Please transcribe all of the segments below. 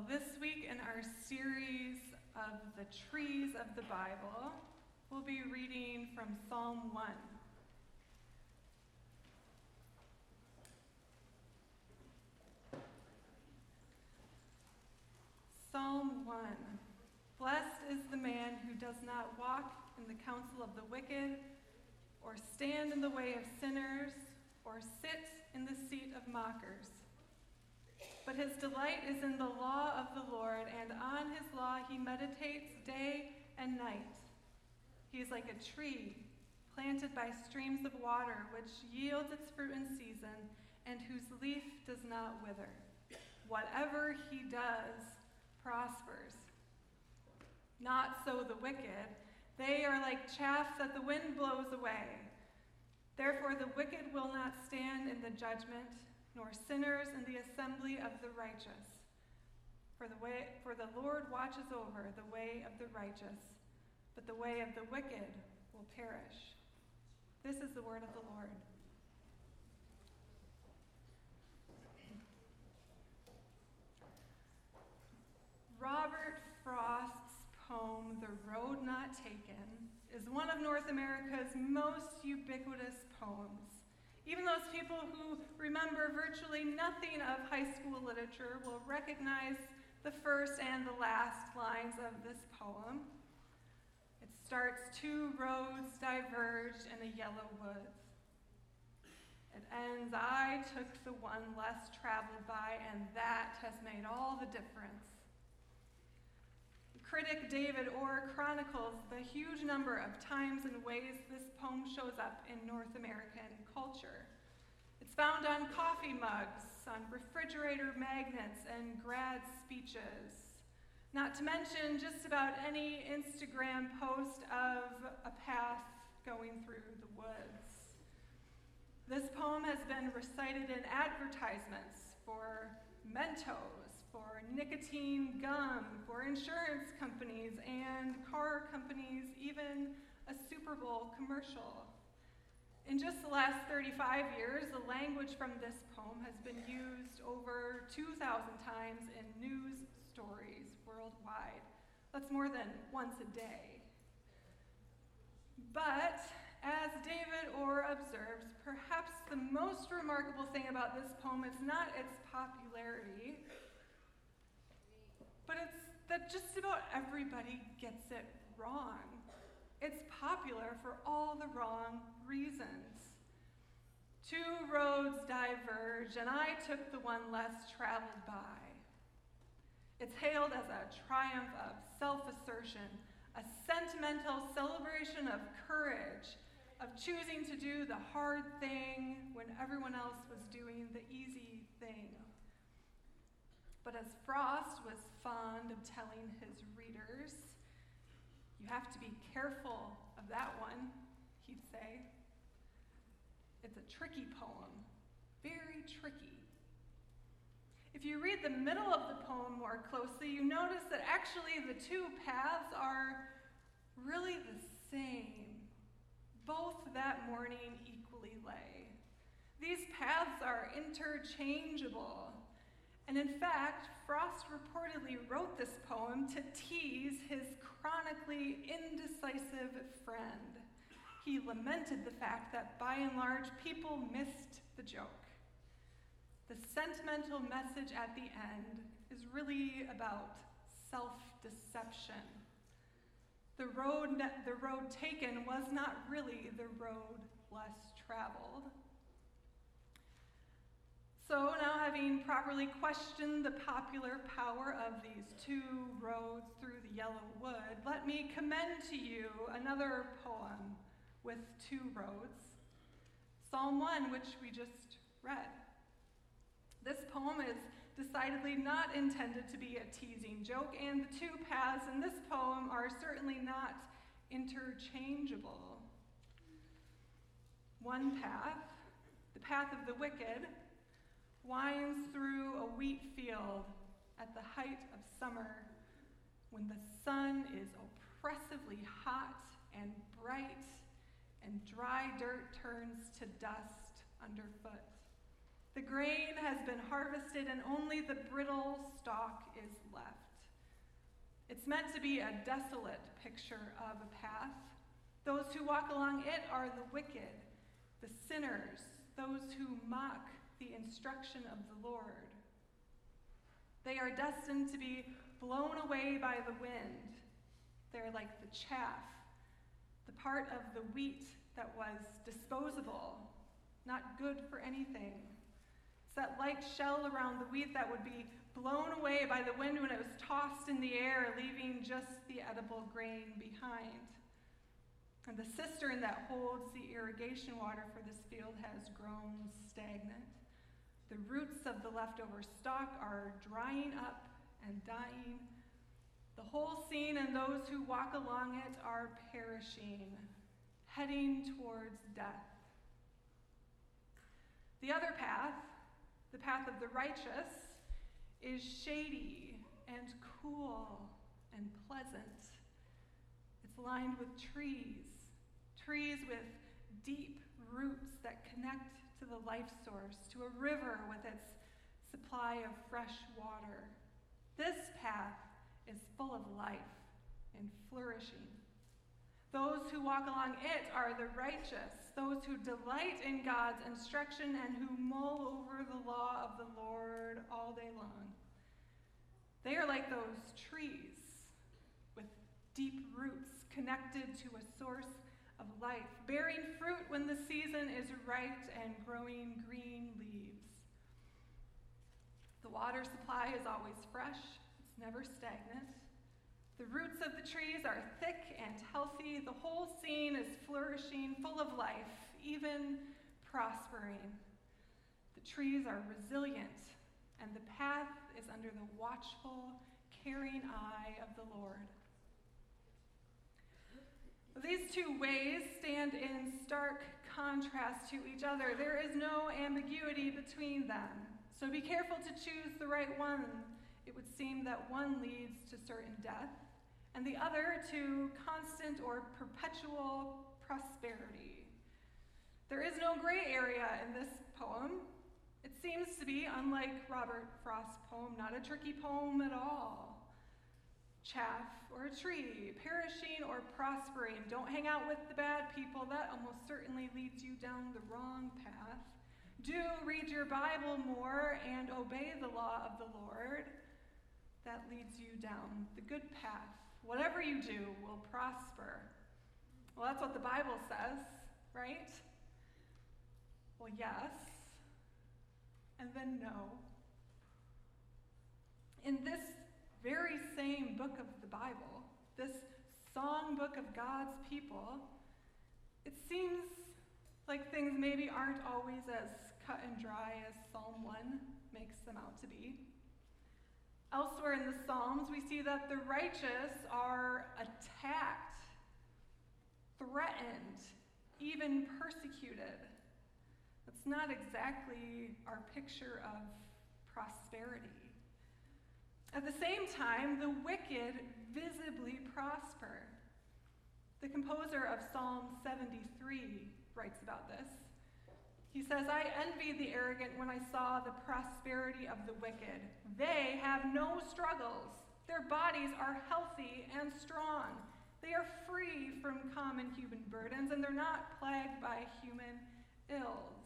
Well, this week in our series of the trees of the Bible, we'll be reading from Psalm 1. Psalm 1 Blessed is the man who does not walk in the counsel of the wicked, or stand in the way of sinners, or sit in the seat of mockers. But his delight is in the law of the Lord, and on his law he meditates day and night. He is like a tree planted by streams of water, which yields its fruit in season, and whose leaf does not wither. Whatever he does prospers. Not so the wicked. They are like chaff that the wind blows away. Therefore, the wicked will not stand in the judgment, nor sinners in the assembly of the righteous. For the, way, for the Lord watches over the way of the righteous, but the way of the wicked will perish. This is the word of the Lord. Robert Frost's poem, The Road Not Taken, is one of North America's most ubiquitous poems. Even those people who remember virtually nothing of high school literature will recognize the first and the last lines of this poem. It starts Two roads diverged in a yellow woods. It ends I took the one less traveled by, and that has made all the difference critic David Orr chronicles the huge number of times and ways this poem shows up in North American culture. It's found on coffee mugs, on refrigerator magnets, and grad speeches. Not to mention just about any Instagram post of a path going through the woods. This poem has been recited in advertisements for Mentos, for nicotine gum, for insurance companies and car companies, even a Super Bowl commercial. In just the last 35 years, the language from this poem has been used over 2,000 times in news stories worldwide. That's more than once a day. But, as David Orr observes, perhaps the most remarkable thing about this poem is not its popularity, but it's that just about everybody gets it wrong. It's popular for all the wrong reasons. Two roads diverge, and I took the one less traveled by. It's hailed as a triumph of self assertion, a sentimental celebration of courage, of choosing to do the hard thing when everyone else was doing the easy thing. But as Frost was fond of telling his readers, you have to be careful of that one, he'd say. It's a tricky poem, very tricky. If you read the middle of the poem more closely, you notice that actually the two paths are really the same. Both that morning equally lay. These paths are interchangeable. And in fact, Frost reportedly wrote this poem to tease his chronically indecisive friend. He lamented the fact that by and large people missed the joke. The sentimental message at the end is really about self deception. The road, the road taken was not really the road less traveled. So now, having properly questioned the popular power of these two roads through the yellow wood, let me commend to you another poem with two roads Psalm 1, which we just read. This poem is decidedly not intended to be a teasing joke, and the two paths in this poem are certainly not interchangeable. One path, the path of the wicked, winds through a wheat field at the height of summer when the sun is oppressively hot and bright and dry dirt turns to dust underfoot. The grain has been harvested, and only the brittle stalk is left. It's meant to be a desolate picture of a path. Those who walk along it are the wicked, the sinners, those who mock the instruction of the Lord. They are destined to be blown away by the wind. They're like the chaff, the part of the wheat that was disposable, not good for anything. It's that light shell around the wheat that would be blown away by the wind when it was tossed in the air, leaving just the edible grain behind. And the cistern that holds the irrigation water for this field has grown stagnant. The roots of the leftover stalk are drying up and dying. The whole scene and those who walk along it are perishing, heading towards death. The other path, the path of the righteous, is shady and cool and pleasant. It's lined with trees, trees with deep roots that connect to the life source, to a river with its supply of fresh water. This path is full of life and flourishing. Those who walk along it are the righteous, those who delight in God's instruction and who mull over the law of the Lord all day long. They are like those trees with deep roots connected to a source of life, bearing fruit when the season is right and growing green leaves. The water supply is always fresh, it's never stagnant. The roots of the trees are thick and healthy. The whole scene is flourishing, full of life, even prospering. The trees are resilient, and the path is under the watchful, caring eye of the Lord. These two ways stand in stark contrast to each other. There is no ambiguity between them. So be careful to choose the right one. It would seem that one leads to certain death, and the other to constant or perpetual prosperity. There is no gray area in this poem. It seems to be, unlike Robert Frost's poem, not a tricky poem at all. Chaff or a tree, perishing or prospering. Don't hang out with the bad people, that almost certainly leads you down the wrong path. Do read your Bible more and obey the law of the Lord. That leads you down the good path whatever you do will prosper. Well, that's what the Bible says, right? Well, yes, and then no. In this very same book of the Bible, this songbook of God's people, it seems like things maybe aren't always as cut and dry as Psalm 1 makes them out to be. Elsewhere in the Psalms, we see that the righteous are attacked, threatened, even persecuted. That's not exactly our picture of prosperity. At the same time, the wicked visibly prosper. The composer of Psalm 73 writes about this. He says, I envied the arrogant when I saw the prosperity of the wicked. They have no struggles. Their bodies are healthy and strong. They are free from common human burdens, and they're not plagued by human ills.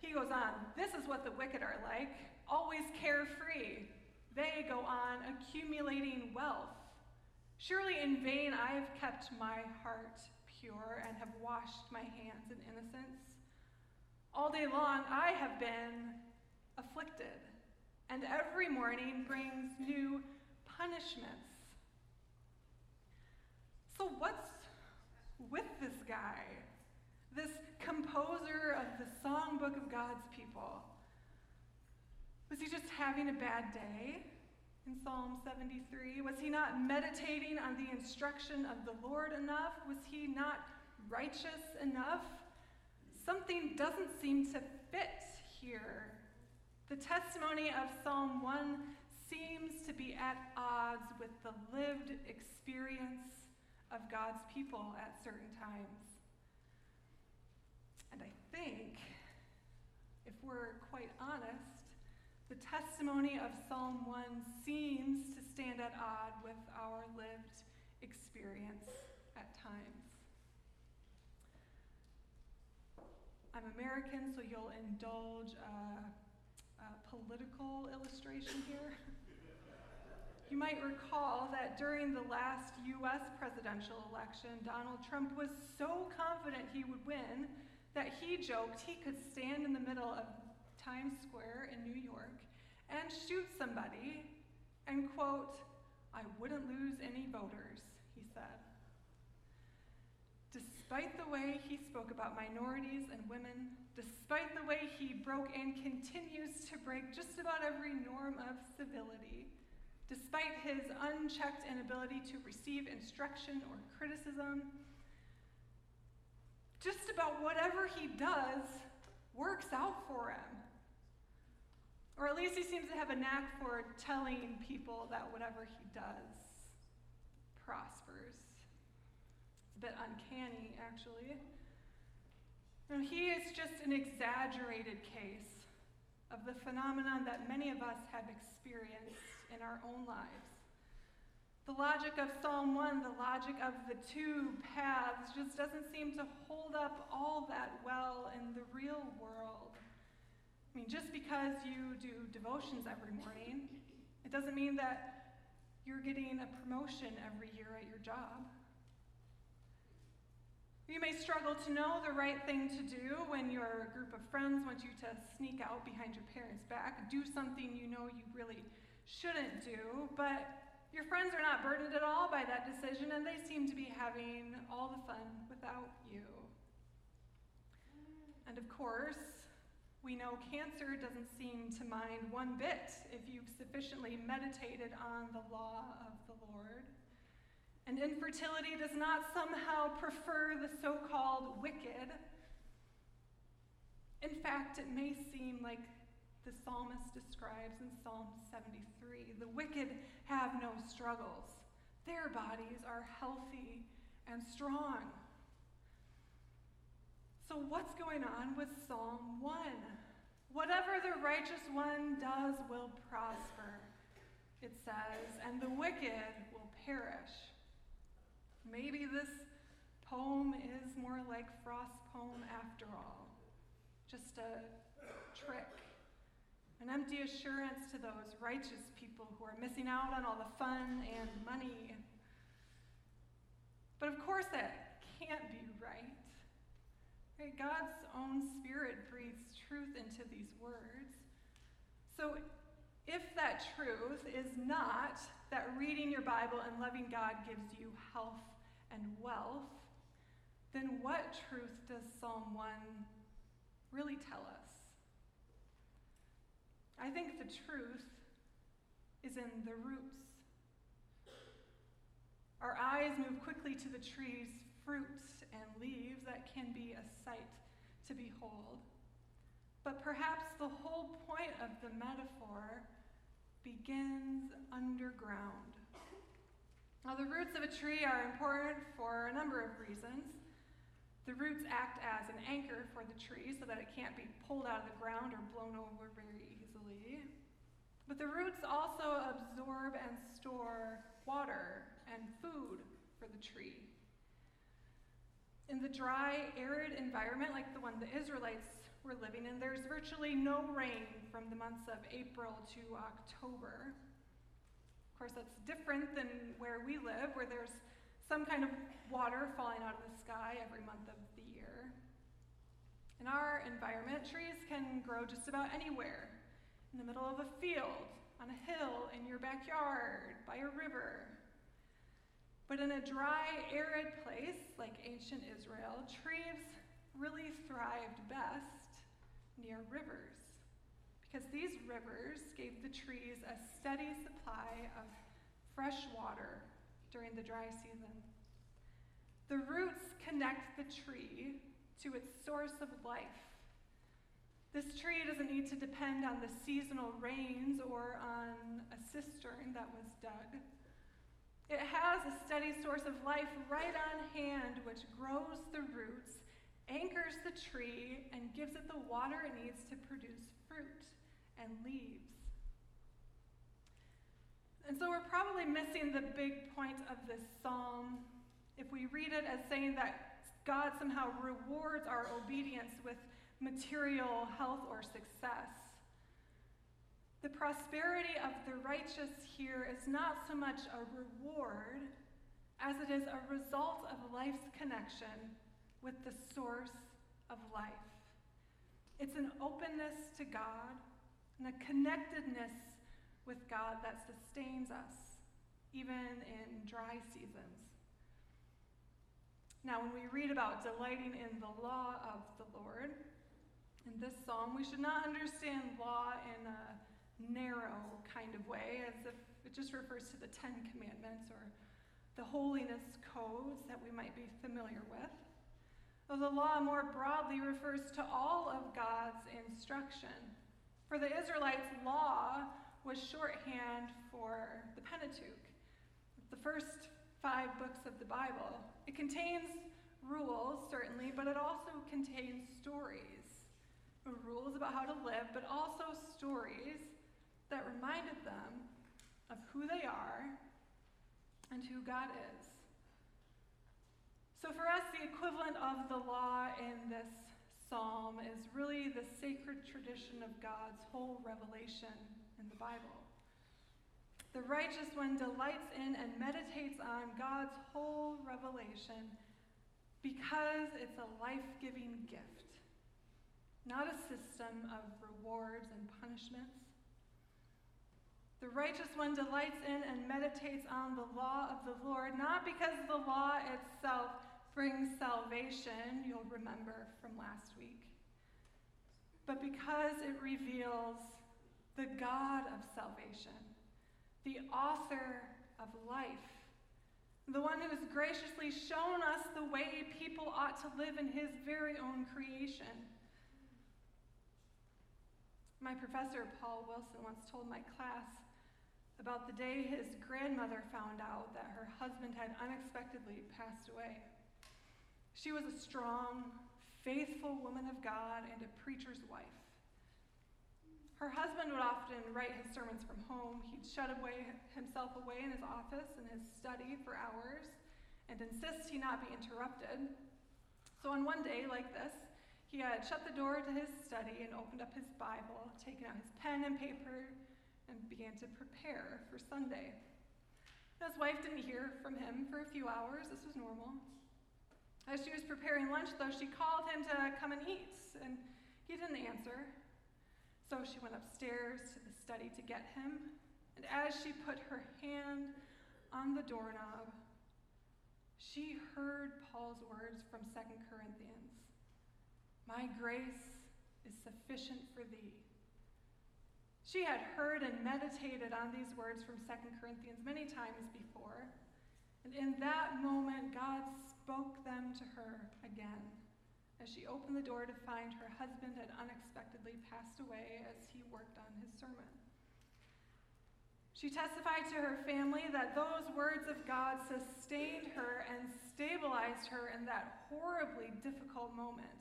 He goes on, This is what the wicked are like, always carefree. They go on accumulating wealth. Surely in vain I have kept my heart pure and have washed my hands in innocence. All day long I have been afflicted, and every morning brings new punishments. So, what's with this guy? This composer of the songbook of God's people? Was he just having a bad day in Psalm 73? Was he not meditating on the instruction of the Lord enough? Was he not righteous enough? something doesn't seem to fit here. The testimony of Psalm 1 seems to be at odds with the lived experience of God's people at certain times. And I think if we're quite honest, the testimony of Psalm 1 seems to stand at odds with our lived experience at times. I'm American, so you'll indulge a, a political illustration here. You might recall that during the last US presidential election, Donald Trump was so confident he would win that he joked he could stand in the middle of Times Square in New York and shoot somebody and quote, I wouldn't lose any voters, he said. Despite the way he spoke about minorities and women, despite the way he broke and continues to break just about every norm of civility, despite his unchecked inability to receive instruction or criticism. Just about whatever he does works out for him. Or at least he seems to have a knack for telling people that whatever he does prospers. It's a bit uncanny, actually. And he is just an exaggerated case of the phenomenon that many of us have experienced in our own lives. The logic of Psalm 1, the logic of the two paths, just doesn't seem to hold up all that well in the real world. I mean, just because you do devotions every morning, it doesn't mean that you're getting a promotion every year at your job. You may struggle to know the right thing to do when your group of friends want you to sneak out behind your parents' back, do something you know you really shouldn't do, but your friends are not burdened at all by that decision and they seem to be having all the fun without you. And of course, we know cancer doesn't seem to mind one bit if you've sufficiently meditated on the law of the Lord. And infertility does not somehow prefer the so called wicked. In fact, it may seem like the psalmist describes in Psalm 73. The wicked have no struggles, their bodies are healthy and strong. So, what's going on with Psalm 1? Whatever the righteous one does will prosper, it says, and the wicked will perish. Maybe this poem is more like Frost's poem after all, just a trick an empty assurance to those righteous people who are missing out on all the fun and money. But of course, that can't be right. Right? God's own Spirit breathes truth into these words. So, if that truth is not that reading your Bible and loving God gives you health and wealth, then what truth does Psalm 1 really tell us? I think the truth is in the roots. Our eyes move quickly to the trees, fruits, and leaves that can be a sight to behold. But perhaps the whole point of the metaphor begins underground. Now, the roots of a tree are important for a number of reasons. The roots act as an anchor for the tree so that it can't be pulled out of the ground or blown over very easily. but the roots also absorb and store water and food for the tree. In the dry, arid environment like the one the Israelites were living in, there's virtually no rain from the months of April to October. Of course, that's different than where we live, where there's some kind of water falling out of the sky every month of the year. In our environment, trees can grow just about anywhere in the middle of a field, on a hill, in your backyard, by a river. But in a dry, arid place like ancient Israel, trees really thrived best near rivers because these rivers gave the trees a steady supply of fresh water during the dry season. The roots connect the tree to its source of life this tree doesn't need to depend on the seasonal rains or on a cistern that was dug. It has a steady source of life right on hand, which grows the roots anchors the tree and gives it the water it needs to produce fruit and leaves. And so we're probably missing the big point of this psalm if we read it as saying that God somehow rewards our obedience with material health or success. The prosperity of the righteous here is not so much a reward as it is a result of life's connection with the source of life. It's an openness to God and a connectedness with God that sustains us, even in dry seasons. Now, when we read about delighting in the law of the Lord, in this psalm, we should not understand law in a narrow kind of way, as if it just refers to the Ten Commandments or the holiness codes that we might be familiar with. Though the law more broadly refers to all of God's instruction. For the Israelites, law was shorthand for the Pentateuch, the first five books of the Bible. It contains rules, certainly, but it also contains stories. Rules about how to live, but also stories that reminded them of who they are and who God is. So, for us, the equivalent of the law in this psalm is really the sacred tradition of God's whole revelation in the Bible. The righteous one delights in and meditates on God's whole revelation because it's a life giving gift, not a system of rewards and punishments. The righteous one delights in and meditates on the law of the Lord, not because the law itself brings salvation, you'll remember from last week, but because it reveals the God of salvation the author of life, the one who has graciously shown us the way people ought to live in his very own creation. My professor, Paul Wilson, once told my class about the day his grandmother found out that her husband had unexpectedly passed away. She was a strong, faithful woman of God and a preacher's wife. Her husband would often write his sermons from home. He'd shut away, himself away in his office and his study for hours and insist he not be interrupted. So on one day like this, he had shut the door to his study and opened up his Bible, taken out his pen and paper, and began to prepare for Sunday. His wife didn't hear from him for a few hours. This was normal. As she was preparing lunch, though, she called him to come and eat, and he didn't answer. So she went upstairs to the study to get him, and as she put her hand on the doorknob, she heard Paul's words from 2 Corinthians My grace is sufficient for thee. She had heard and meditated on these words from 2 Corinthians many times before, and in that moment, God spoke them to her again as she opened the door to find her husband had unexpectedly passed away as he worked on his sermon. She testified to her family that those words of God sustained her and stabilized her in that horribly difficult moment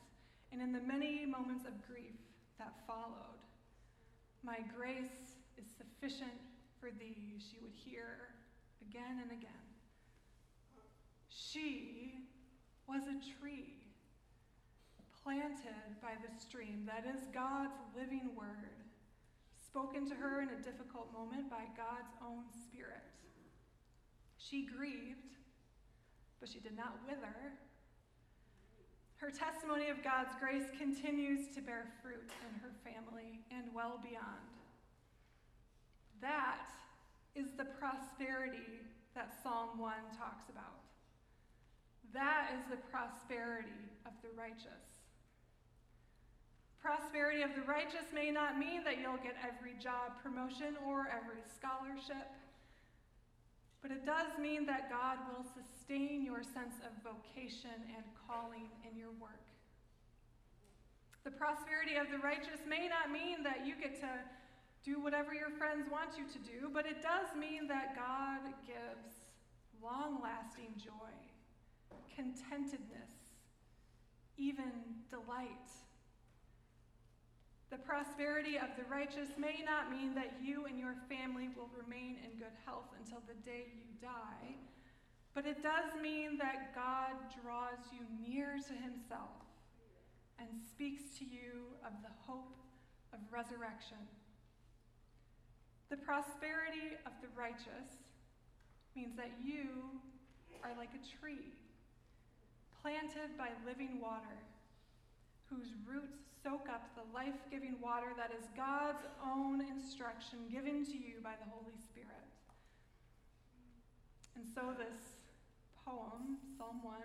and in the many moments of grief that followed. My grace is sufficient for thee, she would hear again and again. She was a tree planted by the stream that is God's living word, spoken to her in a difficult moment by God's own Spirit. She grieved, but she did not wither. Her testimony of God's grace continues to bear fruit in her family and well beyond. That is the prosperity that Psalm 1 talks about. That is the prosperity of the righteous. Prosperity of the righteous may not mean that you'll get every job promotion or every scholarship, but it does mean that God will sustain your sense of vocation and calling in your work. The prosperity of the righteous may not mean that you get to do whatever your friends want you to do, but it does mean that God gives long lasting joy, contentedness, even delight. The prosperity of the righteous may not mean that you and your family will remain in good health until the day you die, but it does mean that God draws you near to himself and speaks to you of the hope of resurrection. The prosperity of the righteous means that you are like a tree planted by living water, whose roots soak up the life giving water that is God's own instruction given to you by the Holy Spirit. And so, this poem, Psalm 1,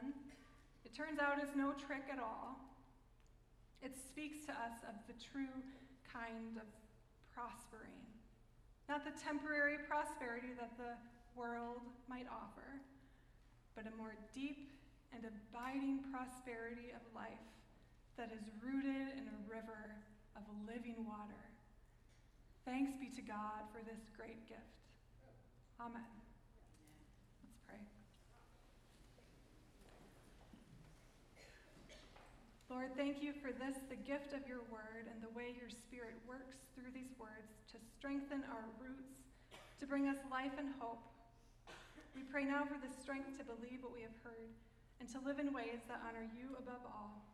it turns out is no trick at all. It speaks to us of the true kind of prospering, not the temporary prosperity that the world might offer, but a more deep and abiding prosperity of life that is rooted in a river of living water. Thanks be to God for this great gift. Amen. Let's pray. Lord, thank you for this, the gift of your word, and the way your spirit works through these words to strengthen our roots, to bring us life and hope. We pray now for the strength to believe what we have heard and to live in ways that honor you above all.